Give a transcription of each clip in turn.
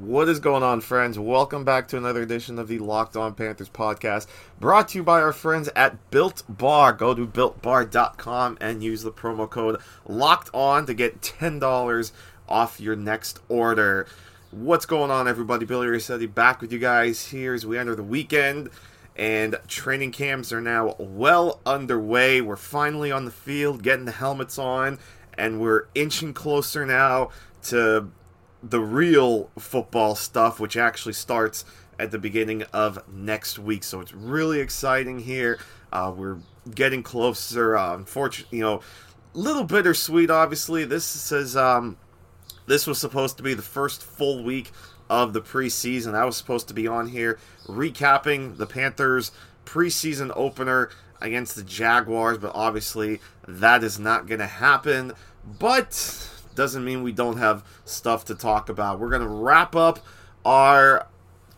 What is going on, friends? Welcome back to another edition of the Locked On Panthers podcast, brought to you by our friends at Built Bar. Go to builtbar.com and use the promo code Locked On to get ten dollars off your next order. What's going on, everybody? Billy Rossetti back with you guys here as we enter the weekend, and training camps are now well underway. We're finally on the field, getting the helmets on, and we're inching closer now to the real football stuff, which actually starts at the beginning of next week. So it's really exciting here. Uh, we're getting closer. Uh, unfortunately, you know, little bittersweet. Obviously, this is um, this was supposed to be the first full week of the preseason. I was supposed to be on here recapping the Panthers preseason opener against the Jaguars, but obviously that is not going to happen. But doesn't mean we don't have stuff to talk about. We're going to wrap up our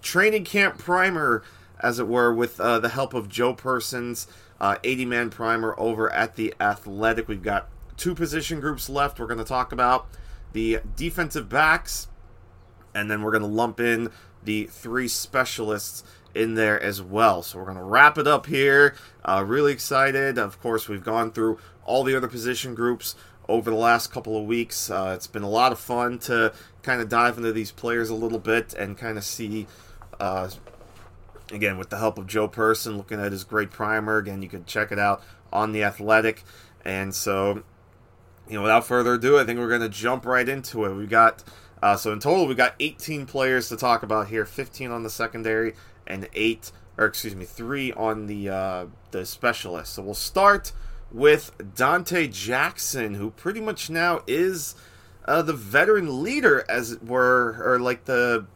training camp primer, as it were, with uh, the help of Joe Person's uh, 80 man primer over at the Athletic. We've got two position groups left. We're going to talk about the defensive backs, and then we're going to lump in the three specialists in there as well. So we're going to wrap it up here. Uh, really excited. Of course, we've gone through all the other position groups over the last couple of weeks. Uh, it's been a lot of fun to kind of dive into these players a little bit and kind of see, uh, again, with the help of Joe Person, looking at his great primer. Again, you can check it out on The Athletic. And so, you know, without further ado, I think we're going to jump right into it. We got, uh, so in total, we've got 18 players to talk about here 15 on the secondary and 8, or excuse me, 3 on the, uh, the specialist. So we'll start with Donte Jackson, who pretty much now is uh, the veteran leader, as it were, or like the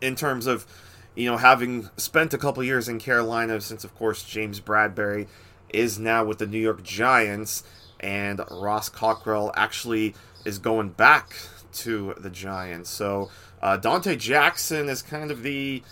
in terms of you know having spent a couple years in Carolina, since of course James Bradberry is now with the New York Giants, and Ross Cockrell actually is going back to the Giants. So uh, Donte Jackson is kind of the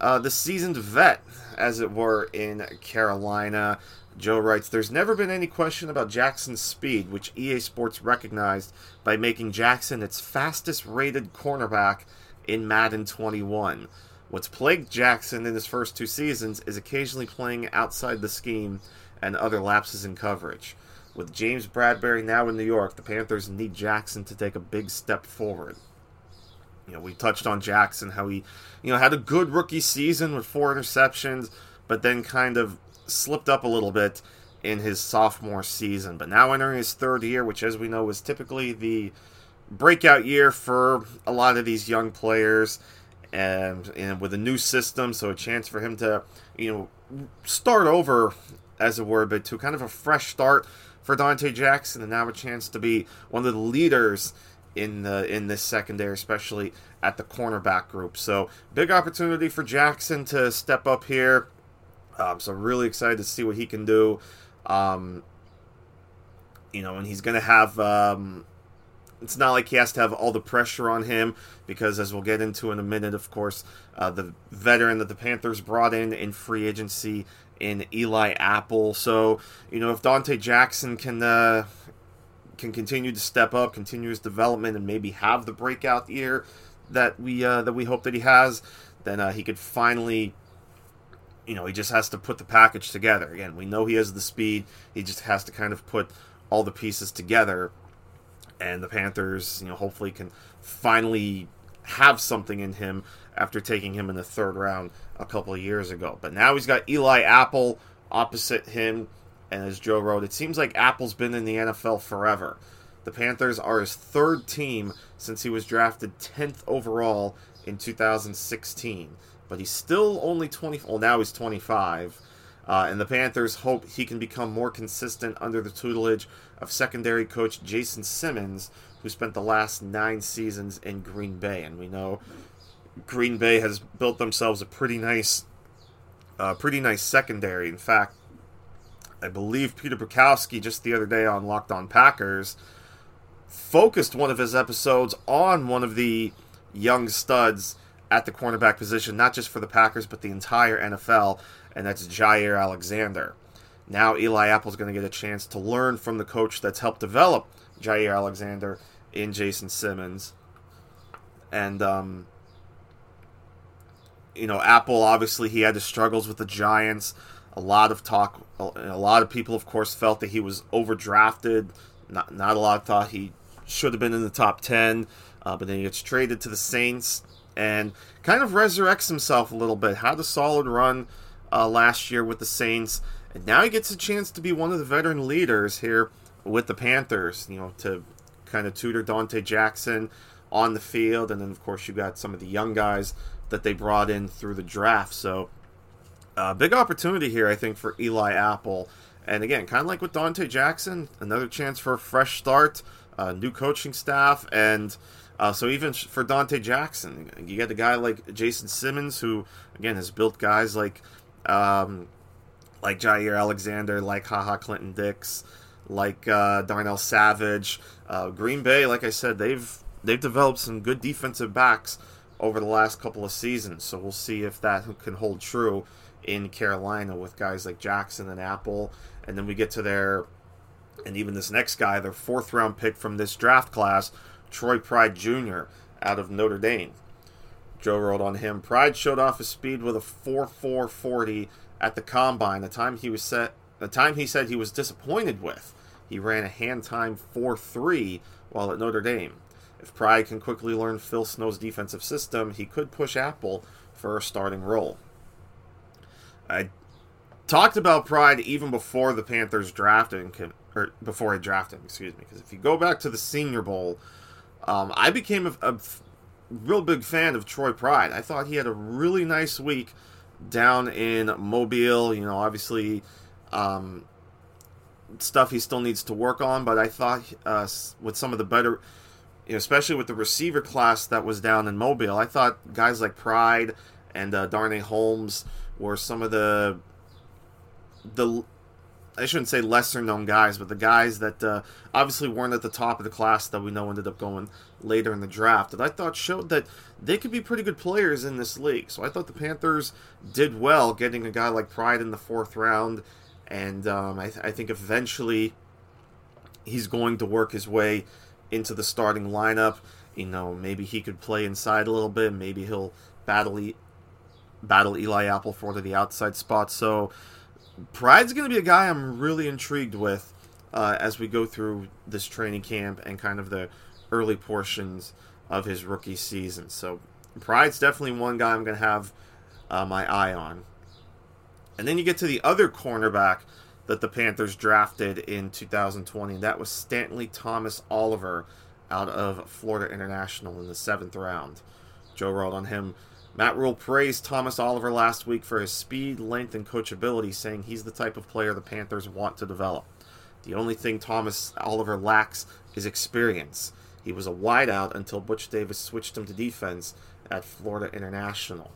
uh, the seasoned vet, as it were, in Carolina. Joe writes, There's never been any question about Jackson's speed, which EA Sports recognized by making Jackson its fastest rated cornerback in Madden 21. What's plagued Jackson in his first two seasons is occasionally playing outside the scheme and other lapses in coverage. With James Bradberry now in New York, the Panthers need Jackson to take a big step forward. You know, we touched on Jackson, how he, you know, had a good rookie season with four interceptions, but then kind of slipped up a little bit in his sophomore season, but now entering his third year, which, as we know, is typically the breakout year for a lot of these young players, and, and with a new system, so a chance for him to, you know, start over, as it were, but to kind of a fresh start for Donte Jackson, and now a chance to be one of the leaders in the in this secondary, especially at the cornerback group. So big opportunity for Jackson to step up here um, so really excited to see what he can do. Um, you know, and he's going to have. Um, it's not like he has to have all the pressure on him because, as we'll get into in a minute, of course, uh, the veteran that the Panthers brought in in free agency in Eli Apple. So, you know, if Donte Jackson can uh, can continue to step up, continue his development, and maybe have the breakout year that we uh, that we hope that he has, then uh, he could finally you know, he just has to put the package together. Again, we know he has the speed. He just has to kind of put all the pieces together. And the Panthers, you know, hopefully can finally have something in him after taking him in the third round a couple of years ago. But now he's got Eli Apple opposite him. And as Joe wrote, it seems like Apple's been in the NFL forever. The Panthers are his third team since he was drafted 10th overall in 2016 but he's still only 20. Well, now he's 25. Uh, and the Panthers hope he can become more consistent under the tutelage of secondary coach Jason Simmons, who spent the last nine seasons in Green Bay. And we know Green Bay has built themselves a pretty nice a pretty nice secondary. In fact, I believe Peter Bukowski just the other day on Locked On Packers focused one of his episodes on one of the young studs at the cornerback position, not just for the Packers, but the entire NFL, and that's Jaire Alexander. Now Eli Apple's going to get a chance to learn from the coach that's helped develop Jaire Alexander in Jason Simmons. And, um, you know, Apple, obviously, he had his struggles with the Giants. A lot of talk, a lot of people, of course, felt that he was overdrafted. Not, not a lot thought he should have been in the top 10, uh, but then he gets traded to the Saints and kind of resurrects himself a little bit. Had a solid run uh, last year with the Saints, and now he gets a chance to be one of the veteran leaders here with the Panthers. You know, to kind of tutor Donte Jackson on the field, and then of course you got some of the young guys that they brought in through the draft. So, uh, big opportunity here, I think, for Eli Apple. And again, kind of like with Donte Jackson, another chance for a fresh start, uh, new coaching staff, and uh, so even for Donte Jackson, you get a guy like Jason Simmons, who again has built guys like um, like Jaire Alexander, like Ha Ha Clinton Dix, like uh, Darnell Savage. Uh, Green Bay, like I said, they've they've developed some good defensive backs over the last couple of seasons. So we'll see if that can hold true in Carolina with guys like Jackson and Apple. And then we get to their and even this next guy, their fourth round pick from this draft class, Troy Pride Jr. out of Notre Dame. Joe wrote on him. Pride showed off his speed with a 4.440 at the combine. The time he was set, the time he said he was disappointed with. He ran a hand time 4.3 while at Notre Dame. If Pride can quickly learn Phil Snow's defensive system, he could push Apple for a starting role. I talked about Pride even before the Panthers drafted him, or before I drafted him, excuse me, because if you go back to the Senior Bowl, um, I became a, real big fan of Troy Pride. I thought he had a really nice week down in Mobile. You know, obviously, um, stuff he still needs to work on, but I thought uh, with some of the better, you know, especially with the receiver class that was down in Mobile, I thought guys like Pride and uh, Darnay Holmes were some of the the I shouldn't say lesser known guys, but the guys that uh, obviously weren't at the top of the class that we know ended up going later in the draft. That I thought showed that they could be pretty good players in this league. So I thought the Panthers did well getting a guy like Pride in the fourth round, and um, I, th- I think eventually he's going to work his way into the starting lineup. You know, maybe he could play inside a little bit. Maybe he'll battle e- battle Eli Apple for the outside spot. So Pride's going to be a guy I'm really intrigued with uh, as we go through this training camp and kind of the early portions of his rookie season. So Pride's definitely one guy I'm going to have uh, my eye on. And then you get to the other cornerback that the Panthers drafted in 2020, and that was Stantley Thomas Oliver out of Florida International in the seventh round. Joe wrote on him Matt Rhule praised Thomas Oliver last week for his speed, length, and coachability, saying he's the type of player the Panthers want to develop. The only thing Thomas Oliver lacks is experience. He was a wideout until Butch Davis switched him to defense at Florida International.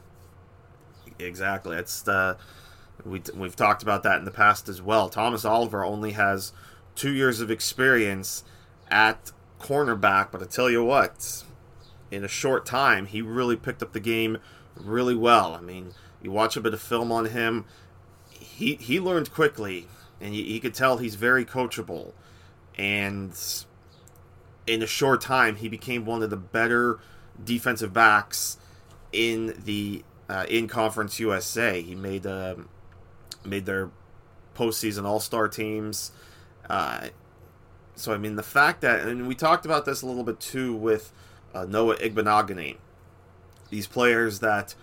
Exactly. It's uh, we we've talked about that in the past as well. Thomas Oliver only has two years of experience at cornerback, but I tell you what, in a short time, he really picked up the game really well. I mean, you watch a bit of film on him, he he learned quickly, and you, you could tell he's very coachable. And in a short time, he became one of the better defensive backs in the uh, in Conference USA. He made uh, made their postseason All Star teams. Uh, so I mean, the fact that, and we talked about this a little bit too with uh, Noah Igbinoghene. These players that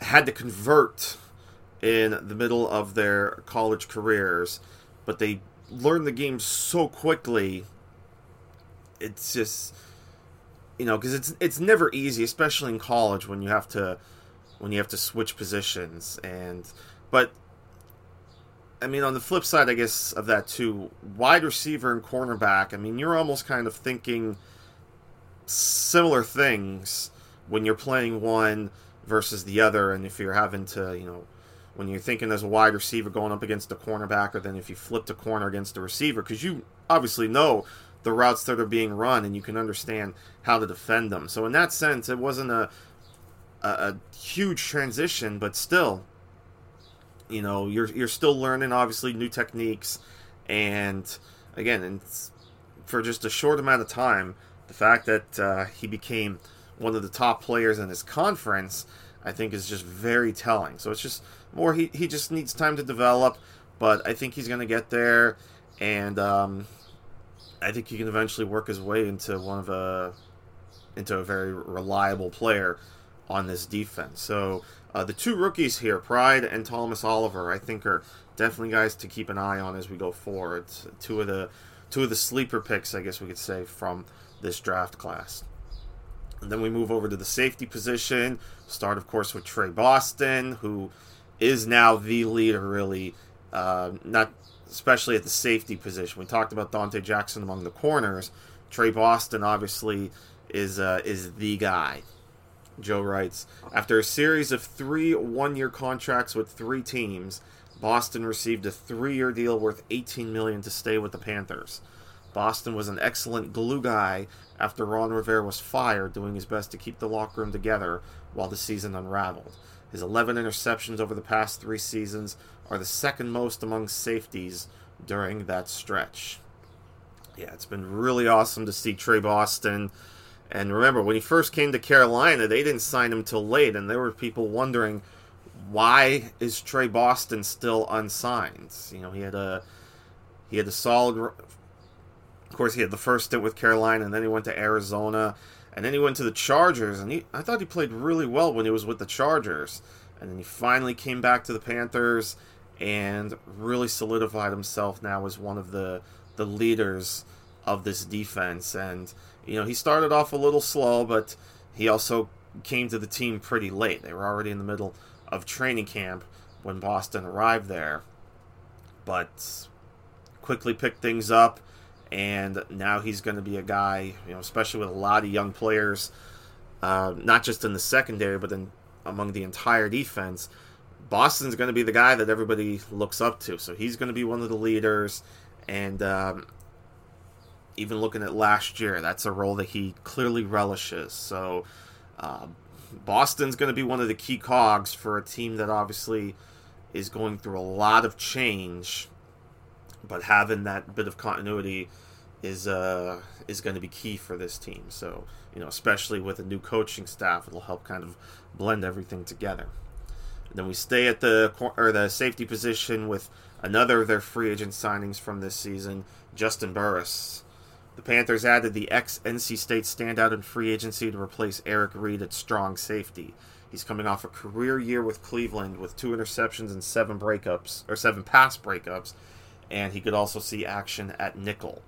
had to convert in the middle of their college careers, but they learned the game so quickly. It's just, you know, because it's it's never easy, especially in college when you have to when you have to switch positions and but I mean, on the flip side, I guess, of that too, wide receiver and cornerback, I mean, you're almost kind of thinking similar things when you're playing one versus the other, and if you're having to, you know, when you're thinking as a wide receiver going up against a cornerback, or then if you flip a corner against the receiver, because you obviously know the routes that are being run and you can understand how to defend them. So in that sense, it wasn't a a, a huge transition, but still, you know, you're you're still learning obviously new techniques, and again, and for just a short amount of time, the fact that uh, he became one of the top players in his conference, I think, is just very telling. So it's just more he he just needs time to develop, but I think he's going to get there, and um, I think he can eventually work his way into one of a into a very reliable player on this defense. So uh, the two rookies here, Pride and Thomas Oliver, I think are definitely guys to keep an eye on as we go forward. Two of the two of the sleeper picks, I guess we could say, from this draft class. And then we move over to the safety position. Start, of course, with Tre Boston, who is now the leader, really. Uh, not especially at the safety position. We talked about Donte Jackson among the corners. Tre Boston obviously is uh, is the guy. Joe writes After a series of three one year contracts with three teams, Boston received a three year deal worth 18 million to stay with the Panthers. Boston was an excellent glue guy after Ron Rivera was fired, doing his best to keep the locker room together while the season unraveled. His 11 interceptions over the past three seasons are the second most among safeties during that stretch. Yeah, it's been really awesome to see Tre Boston and remember, when he first came to Carolina, they didn't sign him till late, and there were people wondering why is Tre Boston still unsigned. You know, he had a he had a solid. Of course, he had the first stint with Carolina, and then he went to Arizona, and then he went to the Chargers, and he I thought he played really well when he was with the Chargers, and then he finally came back to the Panthers and really solidified himself now as one of the the leaders of this defense. And you know, he started off a little slow, but he also came to the team pretty late. They were already in the middle of training camp when Boston arrived there, but quickly picked things up, and now he's going to be a guy, you know, especially with a lot of young players, uh, not just in the secondary, but then among the entire defense. Boston's going to be the guy that everybody looks up to, so he's going to be one of the leaders, and um, even looking at last year, that's a role that he clearly relishes. So uh, Boston's going to be one of the key cogs for a team that obviously is going through a lot of change, but having that bit of continuity is uh, is going to be key for this team. So you know, especially with a new coaching staff, it'll help kind of blend everything together. And then we stay at the or the safety position with another of their free agent signings from this season, Juston Burris. The Panthers added the ex NC State standout in free agency to replace Eric Reid at strong safety. He's coming off a career year with Cleveland with two interceptions and seven breakups or seven pass breakups, and he could also see action at nickel.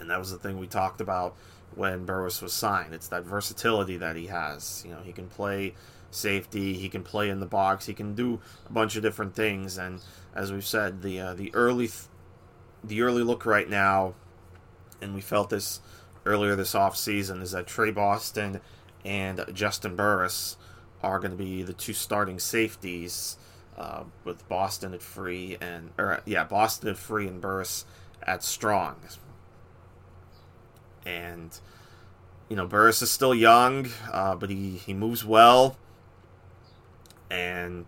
And that was the thing we talked about when Burris was signed. It's that versatility that he has. You know, he can play safety, he can play in the box, he can do a bunch of different things. And as we've said, the uh, the early th- the early look right now and we felt this earlier this off season, is that Tre Boston and Juston Burris are going to be the two starting safeties, uh, with Boston at free and or yeah, Boston at free and Burris at strong. And you know, Burris is still young, uh, but he he moves well, and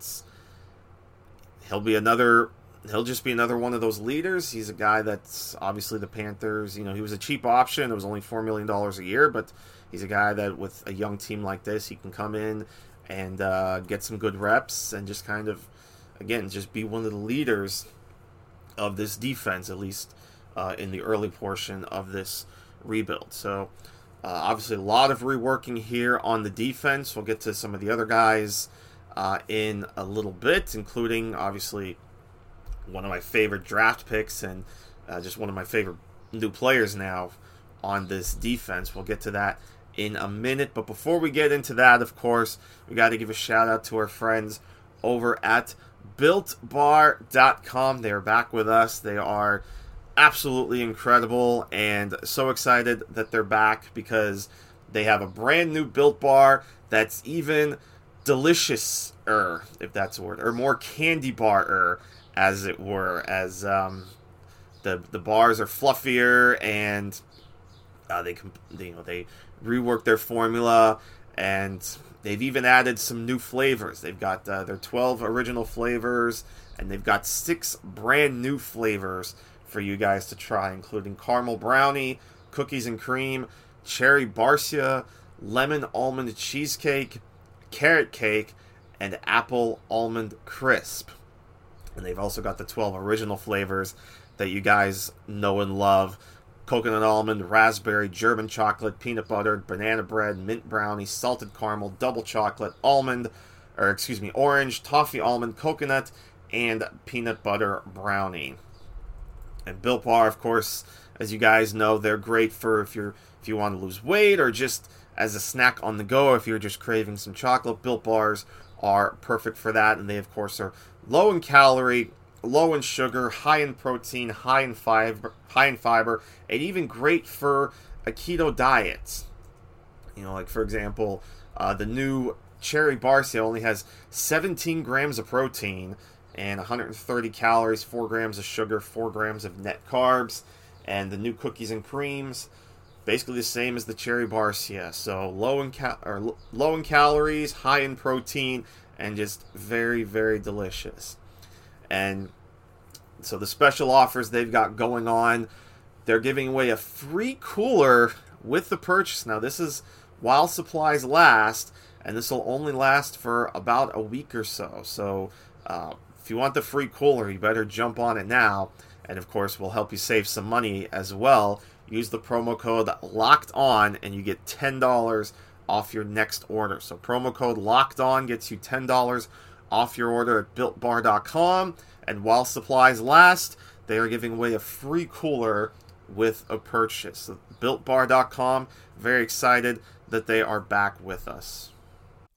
he'll be another he'll just be another one of those leaders. He's a guy that's obviously the Panthers. You know, he was a cheap option. It was only four million dollars a year, but he's a guy that with a young team like this, he can come in and uh, get some good reps and just kind of, again, just be one of the leaders of this defense, at least uh, in the early portion of this rebuild. So. Uh, obviously, a lot of reworking here on the defense. We'll get to some of the other guys uh, in a little bit, including obviously one of my favorite draft picks and uh, just one of my favorite new players now on this defense. We'll get to that in a minute. But before we get into that, of course, we got to give a shout out to our friends over at builtbar.com. They are back with us. They are absolutely incredible and so excited that they're back because they have a brand new built bar that's even delicious er, if that's a word, or more candy bar as it were, as um, the the bars are fluffier and uh, they, they you know they rework their formula and they've even added some new flavors. They've got uh, their 12 original flavors and they've got six brand new flavors for you guys to try, including caramel brownie, cookies and cream, cherry barcia, lemon almond cheesecake, carrot cake, and apple almond crisp. And they've also got the 12 original flavors that you guys know and love coconut almond, raspberry, German chocolate, peanut butter, banana bread, mint brownie, salted caramel, double chocolate, almond, or excuse me, orange, toffee almond, coconut, and peanut butter brownie. And Built Bar, of course, as you guys know, they're great for if you're if you want to lose weight or just as a snack on the go. If you're just craving some chocolate, Built Bars are perfect for that, and they of course are low in calorie, low in sugar, high in protein, high in fiber, high in fiber, and even great for a keto diet. You know, like for example, uh, the new cherry barcia only has 17 grams of protein and 130 calories, 4 grams of sugar, 4 grams of net carbs, and the new cookies and creams basically the same as the cherry barcia. So low in cal- or low in calories, high in protein, and just very very delicious. And so the special offers they've got going on, they're giving away a free cooler with the purchase. Now this is while supplies last, and this will only last for about a week or so. So uh, if you want the free cooler, you better jump on it now. And of course, we'll help you save some money as well. Use the promo code locked on, and you get ten dollars off your next order. So promo code locked on gets you ten dollars off your order at builtbar.com. And while supplies last, they are giving away a free cooler with a purchase. Builtbar.com, very excited that they are back with us.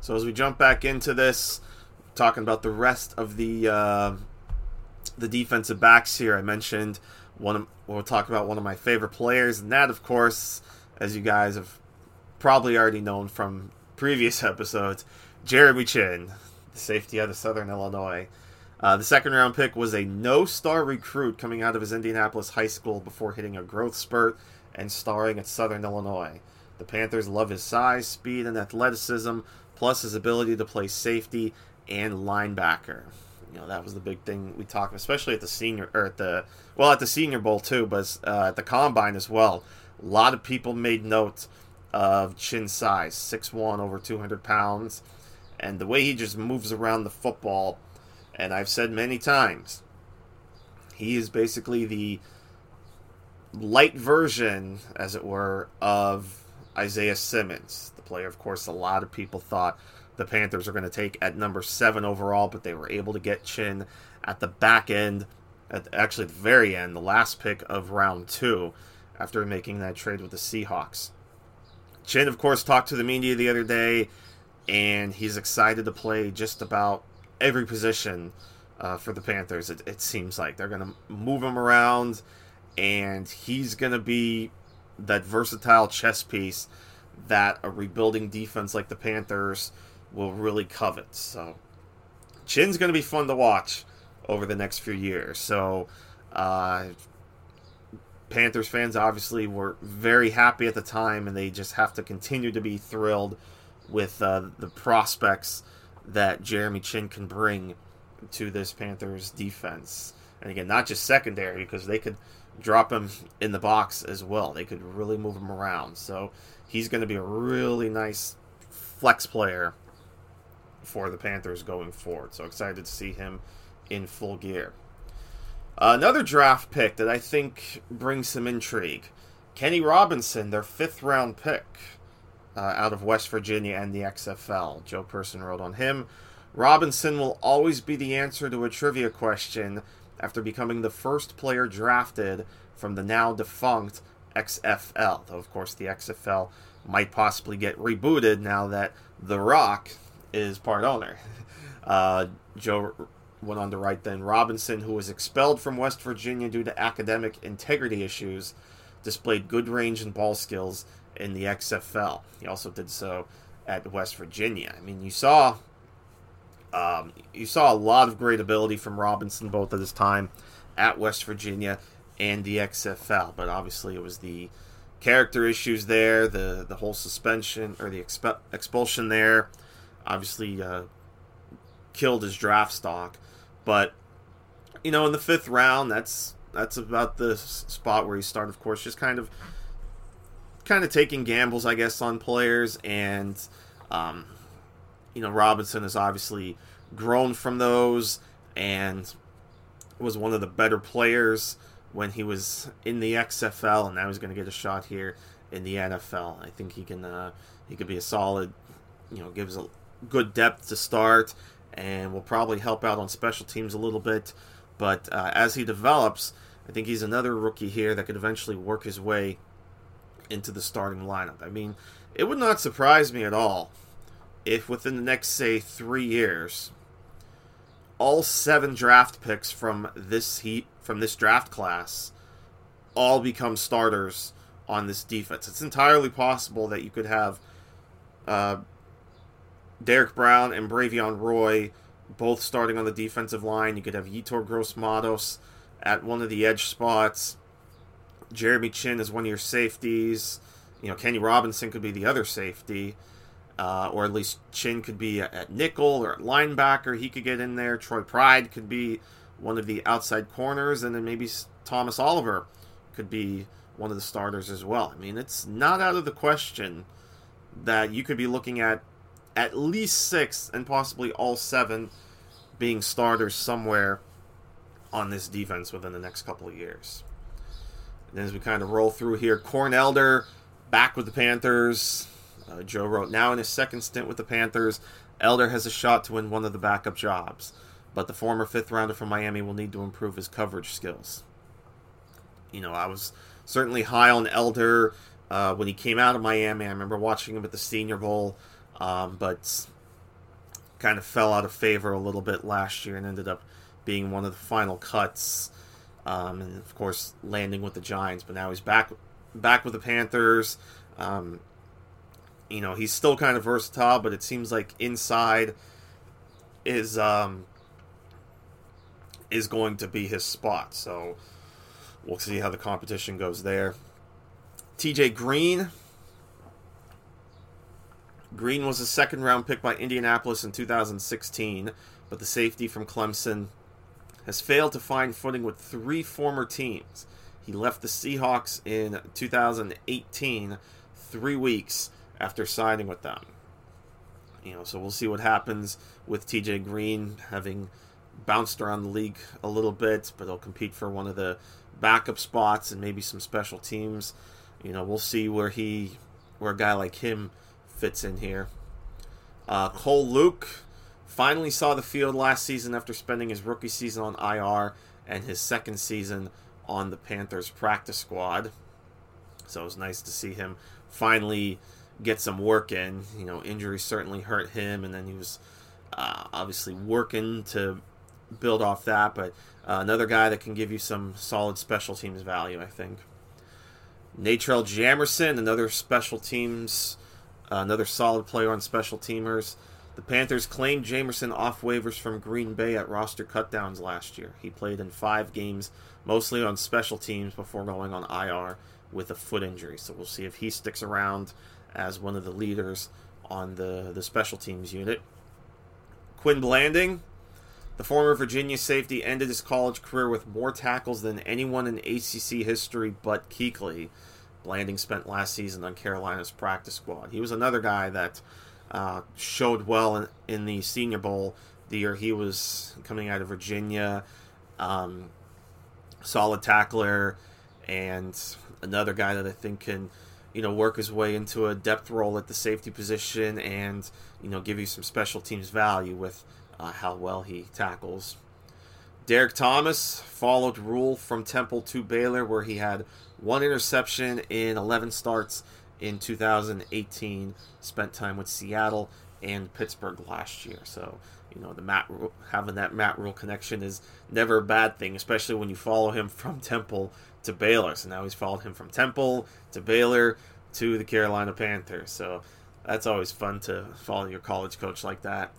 So as we jump back into this, talking about the rest of the uh, the defensive backs here, I mentioned one. Of, we'll talk about one of my favorite players, and that, of course, as you guys have probably already known from previous episodes, Jeremy Chinn, the safety out of Southern Illinois. Uh, the second round pick was a no star recruit coming out of his Indianapolis high school before hitting a growth spurt and starring at Southern Illinois. The Panthers love his size, speed, and athleticism, plus his ability to play safety and linebacker. You know that was the big thing we talked, especially at the senior or at the well at the Senior Bowl too, but uh, at the combine as well. A lot of people made note of Chinn size, 6'1", over 200 pounds, and the way he just moves around the football. And I've said many times, he is basically the light version, as it were, of Isaiah Simmons, player, of course, a lot of people thought the Panthers were going to take at number seven overall, but they were able to get Chinn at the back end, at actually the very end, the last pick of round two, after making that trade with the Seahawks. Chinn, of course, talked to the media the other day, and he's excited to play just about every position uh, for the Panthers. It, it seems like they're going to move him around, and he's going to be that versatile chess piece that a rebuilding defense like the Panthers will really covet. So Chinn's going to be fun to watch over the next few years. So uh, Panthers fans obviously were very happy at the time, and they just have to continue to be thrilled with uh, the prospects that Jeremy Chinn can bring to this Panthers defense. And again, not just secondary, because they could drop him in the box as well. They could really move him around. So he's going to be a really nice flex player for the Panthers going forward. So excited to see him in full gear. another draft pick that I think brings some intrigue. Kenny Robinson, their fifth round pick. uh, out of West Virginia and the XFL. Joe Person wrote on him. Robinson will always be the answer to a trivia question after becoming the first player drafted from the now defunct XFL. Though, of course, the XFL might possibly get rebooted now that The Rock is part owner. Uh, Joe went on to write then Robinson, who was expelled from West Virginia due to academic integrity issues, displayed good range and ball skills in the XFL. He also did so at West Virginia. I mean, you saw um, you saw a lot of great ability from Robinson both at his time at West Virginia and the XFL, but obviously it was the character issues there, the the whole suspension or the exp- expulsion there, obviously uh, killed his draft stock. But you know, in the fifth round, that's that's about the spot where he started. Of course, just kind of kind of taking gambles, I guess, on players, and um, you know, Robinson has obviously grown from those and was one of the better players when he was in the XFL, and now he's going to get a shot here in the NFL. I think he can uh, he could be a solid, you know, gives a good depth to start, and will probably help out on special teams a little bit. But uh, as he develops, I think he's another rookie here that could eventually work his way into the starting lineup. I mean, it would not surprise me at all if within the next, say, three years, all seven draft picks from this heat from this draft class all become starters on this defense. It's entirely possible that you could have uh, Derrick Brown and Bravvion Roy both starting on the defensive line. You could have Yetur Gross-Matos at one of the edge spots. Jeremy Chinn is one of your safeties. You know, Kenny Robinson could be the other safety. Uh, or at least Chinn could be at nickel or at linebacker. He could get in there. Troy Pride could be one of the outside corners, and then maybe Thomas Oliver could be one of the starters as well. I mean, it's not out of the question that you could be looking at at least six and possibly all seven being starters somewhere on this defense within the next couple of years. And as we kind of roll through here, Corn Elder back with the Panthers. Uh, Joe wrote, now in his second stint with the Panthers, Elder has a shot to win one of the backup jobs, but the former fifth rounder from Miami will need to improve his coverage skills. You know, I was certainly high on Elder uh, when he came out of Miami. I remember watching him at the Senior Bowl, um, but kind of fell out of favor a little bit last year and ended up being one of the final cuts. Um, and of course, landing with the Giants. But now he's back, back with the Panthers. Um, you know, he's still kind of versatile, but it seems like inside is um, is going to be his spot. So we'll see how the competition goes there. TJ Green. Green was a second round pick by Indianapolis in 2016, but the safety from Clemson has failed to find footing with three former teams. He left the Seahawks in 2018, three weeks after signing with them. You know, so we'll see what happens with TJ Green having bounced around the league a little bit, but he'll compete for one of the backup spots and maybe some special teams. You know, we'll see where he, where a guy like him fits in here. Uh, Cole Luke finally saw the field last season after spending his rookie season on IR and his second season on the Panthers practice squad. So it was nice to see him finally get some work in. You know, injuries certainly hurt him, and then he was uh, obviously working to build off that. But uh, another guy that can give you some solid special teams value, I think. Natrell Jamerson, another special teams, uh, another solid player on special teamers. The Panthers claimed Jamerson off waivers from Green Bay at roster cutdowns last year. He played in five games, mostly on special teams, before going on IR with a foot injury. So we'll see if he sticks around as one of the leaders on the, the special teams unit. Quin Blanding, the former Virginia safety, ended his college career with more tackles than anyone in ACC history but Kuechly. Blanding spent last season on Carolina's practice squad. He was another guy that uh, showed well in, in, the Senior Bowl the year he was coming out of Virginia. Um, solid tackler, and another guy that I think can you know, work his way into a depth role at the safety position and, you know, give you some special teams value with uh, how well he tackles. Derek Thomas followed Rhule from Temple to Baylor, where he had one interception in 11 starts in 2018. Spent time with Seattle and Pittsburgh last year. So, you know, the Matt having that Matt Rhule connection is never a bad thing, especially when you follow him from Temple to Baylor. So now he's followed him from Temple to Baylor to the Carolina Panthers. So that's always fun to follow your college coach like that.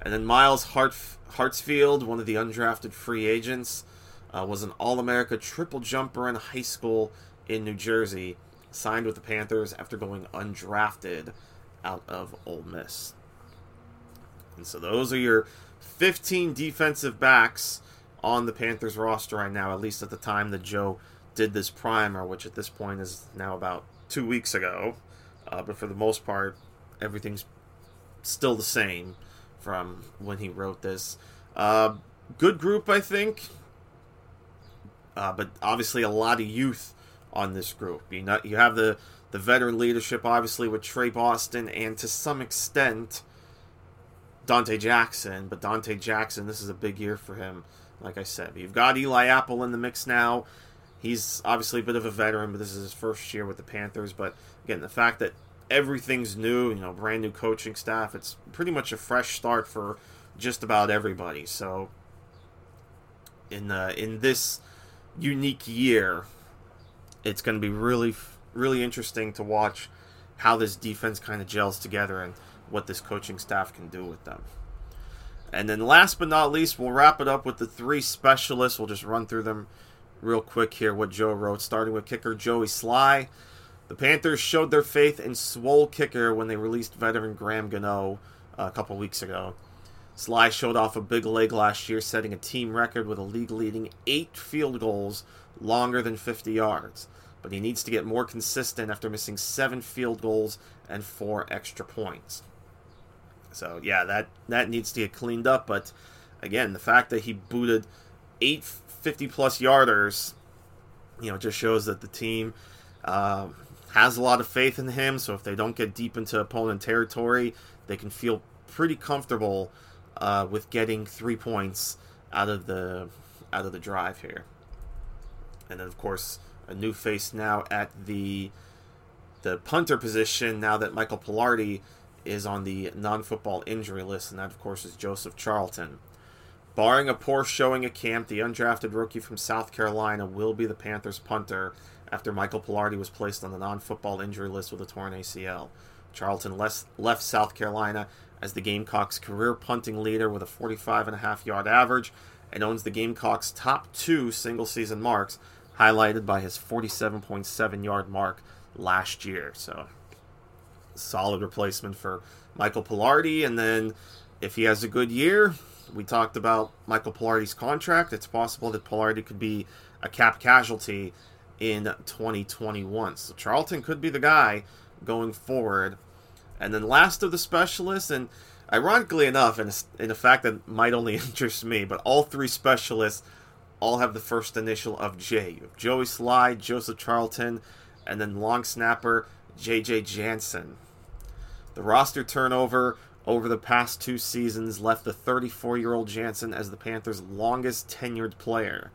And then Myles Hart- Hartsfield, one of the undrafted free agents, uh, was an All America triple jumper in high school in New Jersey, signed with the Panthers after going undrafted out of Ole Miss. And so those are your 15 defensive backs on the Panthers roster right now, at least at the time that Joe did this primer, which at this point is now about two weeks ago. Uh, but for the most part, everything's still the same from when he wrote this. Uh, good group, I think. Uh, but obviously, a lot of youth on this group. You know, you have the the veteran leadership, obviously, with Tre Boston, and to some extent, Donte Jackson. But Donte Jackson, this is a big year for him. Like I said, you've got Eli Apple in the mix now. He's obviously a bit of a veteran, but this is his first year with the Panthers. But again, the fact that everything's new, you know, brand new coaching staff, it's pretty much a fresh start for just about everybody. So in uh, in this unique year, it's going to be really really interesting to watch how this defense kind of gels together and what this coaching staff can do with them. And then last but not least, we'll wrap it up with the three specialists. We'll just run through them real quick here what Joe wrote, starting with kicker Joey Slye. The Panthers showed their faith in swole kicker when they released veteran Graham Gano uh, a couple weeks ago. Slye showed off a big leg last year, setting a team record with a league leading eight field goals longer than 50 yards. But he needs to get more consistent after missing seven field goals and four extra points. So yeah, that that needs to get cleaned up. But again, the fact that he booted eight 50 plus yarders, you know, just shows that the team uh, has a lot of faith in him. So if they don't get deep into opponent territory, they can feel pretty comfortable uh, with getting three points out of the out of the drive here. And then of course a new face now at the the punter position now that Michael Palardy is on the non-football injury list, and that of course is Joseph Charlton. Barring a poor showing at camp, the undrafted rookie from South Carolina will be the Panthers punter after Michael Palardy was placed on the non football injury list with a torn ACL. Charlton left South Carolina as the Gamecocks' career punting leader with a 45.5 yard average and owns the Gamecocks' top two single season marks, highlighted by his 47.7 yard mark last year. So, solid replacement for Michael Palardy. And then, if he has a good year, we talked about Michael Palardy's contract. It's possible that Palardy could be a cap casualty in 2021. So Charlton could be the guy going forward. And then last of the specialists, and ironically enough, in a, in a fact that might only interest me, but all three specialists all have the first initial of J. You have Joey Slye, Joseph Charlton, and then long snapper JJ Jansen. The roster turnover over the past two seasons left the 34 year old Jansen as the Panthers' longest tenured player.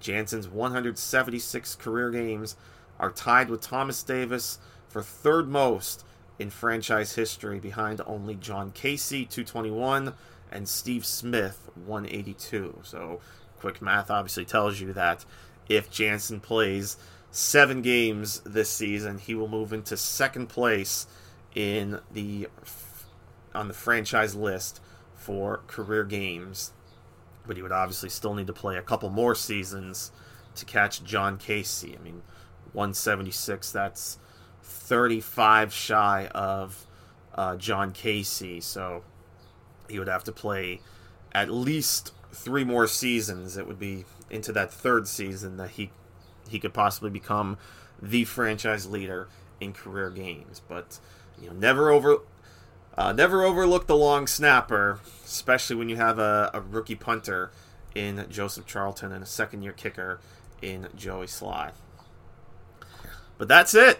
Jansen's 176 career games are tied with Thomas Davis for third most in franchise history, behind only John Kasay, 221, and Steve Smith, 182. So, quick math obviously tells you that if Jansen plays seven games this season, he will move into second place in the on the franchise list for career games, but he would obviously still need to play a couple more seasons to catch John Kasay. I mean, 176, that's 35 shy of uh, John Kasay, so he would have to play at least three more seasons. It would be into that third season that he he could possibly become the franchise leader in career games. But you know, never over uh, never overlook the long snapper, especially when you have a, a rookie punter in Joseph Charlton and a second year kicker in Joey Slye. But that's it.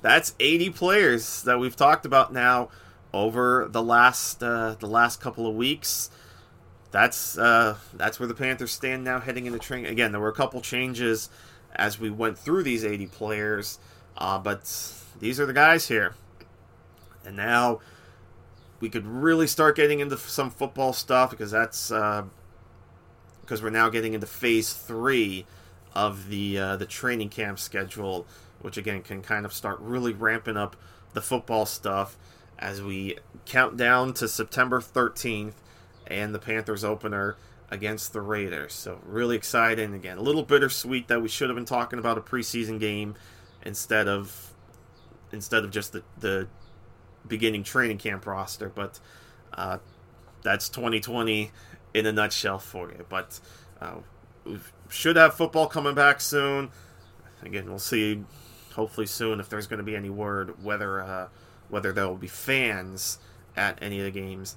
that's 80 players that we've talked about now over the last uh, the last couple of weeks. That's uh, that's where the Panthers stand now, heading into training. Again, there were a couple changes as we went through these 80 players, uh, but these are the guys here. And now we could really start getting into some football stuff because that's uh, because we're now getting into phase three of the uh, the training camp schedule, which again can kind of start really ramping up the football stuff as we count down to September 13th and the Panthers opener against the Raiders. So really exciting. Again, a little bittersweet that we should have been talking about a preseason game instead of instead of just the, the beginning training camp roster. But uh, that's 2020 in a nutshell for you. But uh, we should have football coming back soon. Again, we'll see hopefully soon if there's going to be any word whether uh, whether there will be fans at any of the games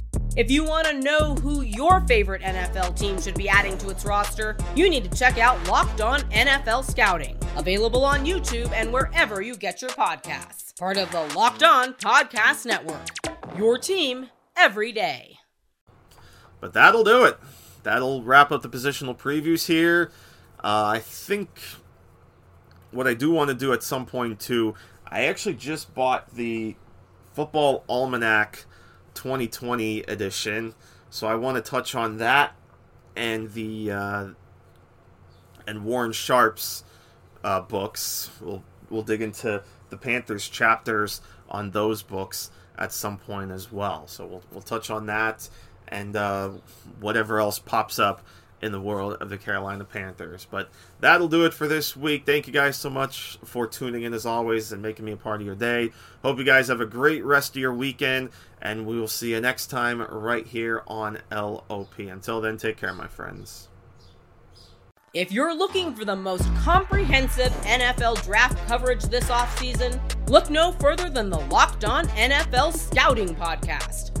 If you want to know who your favorite NFL team should be adding to its roster, you need to check out Locked On NFL Scouting, available on YouTube and wherever you get your podcasts. Part of the Locked On Podcast Network. Your team every day. But that'll do it. That'll wrap up the positional previews here. Uh, I think what I do want to do at some point too, I actually just bought the Football Almanac 2020 edition. So I want to touch on that and the uh, and Warren Sharp's uh, books. We'll we'll dig into the Panthers chapters on those books at some point as well. So we'll we'll touch on that and uh, whatever else pops up in the world of the Carolina Panthers. But that'll do it for this week. Thank you guys so much for tuning in as always and making me a part of your day. Hope you guys have a great rest of your weekend, and we will see you next time right here on LOP. Until then, take care, my friends. If you're looking for the most comprehensive NFL draft coverage this offseason, look no further than the Locked On NFL Scouting Podcast.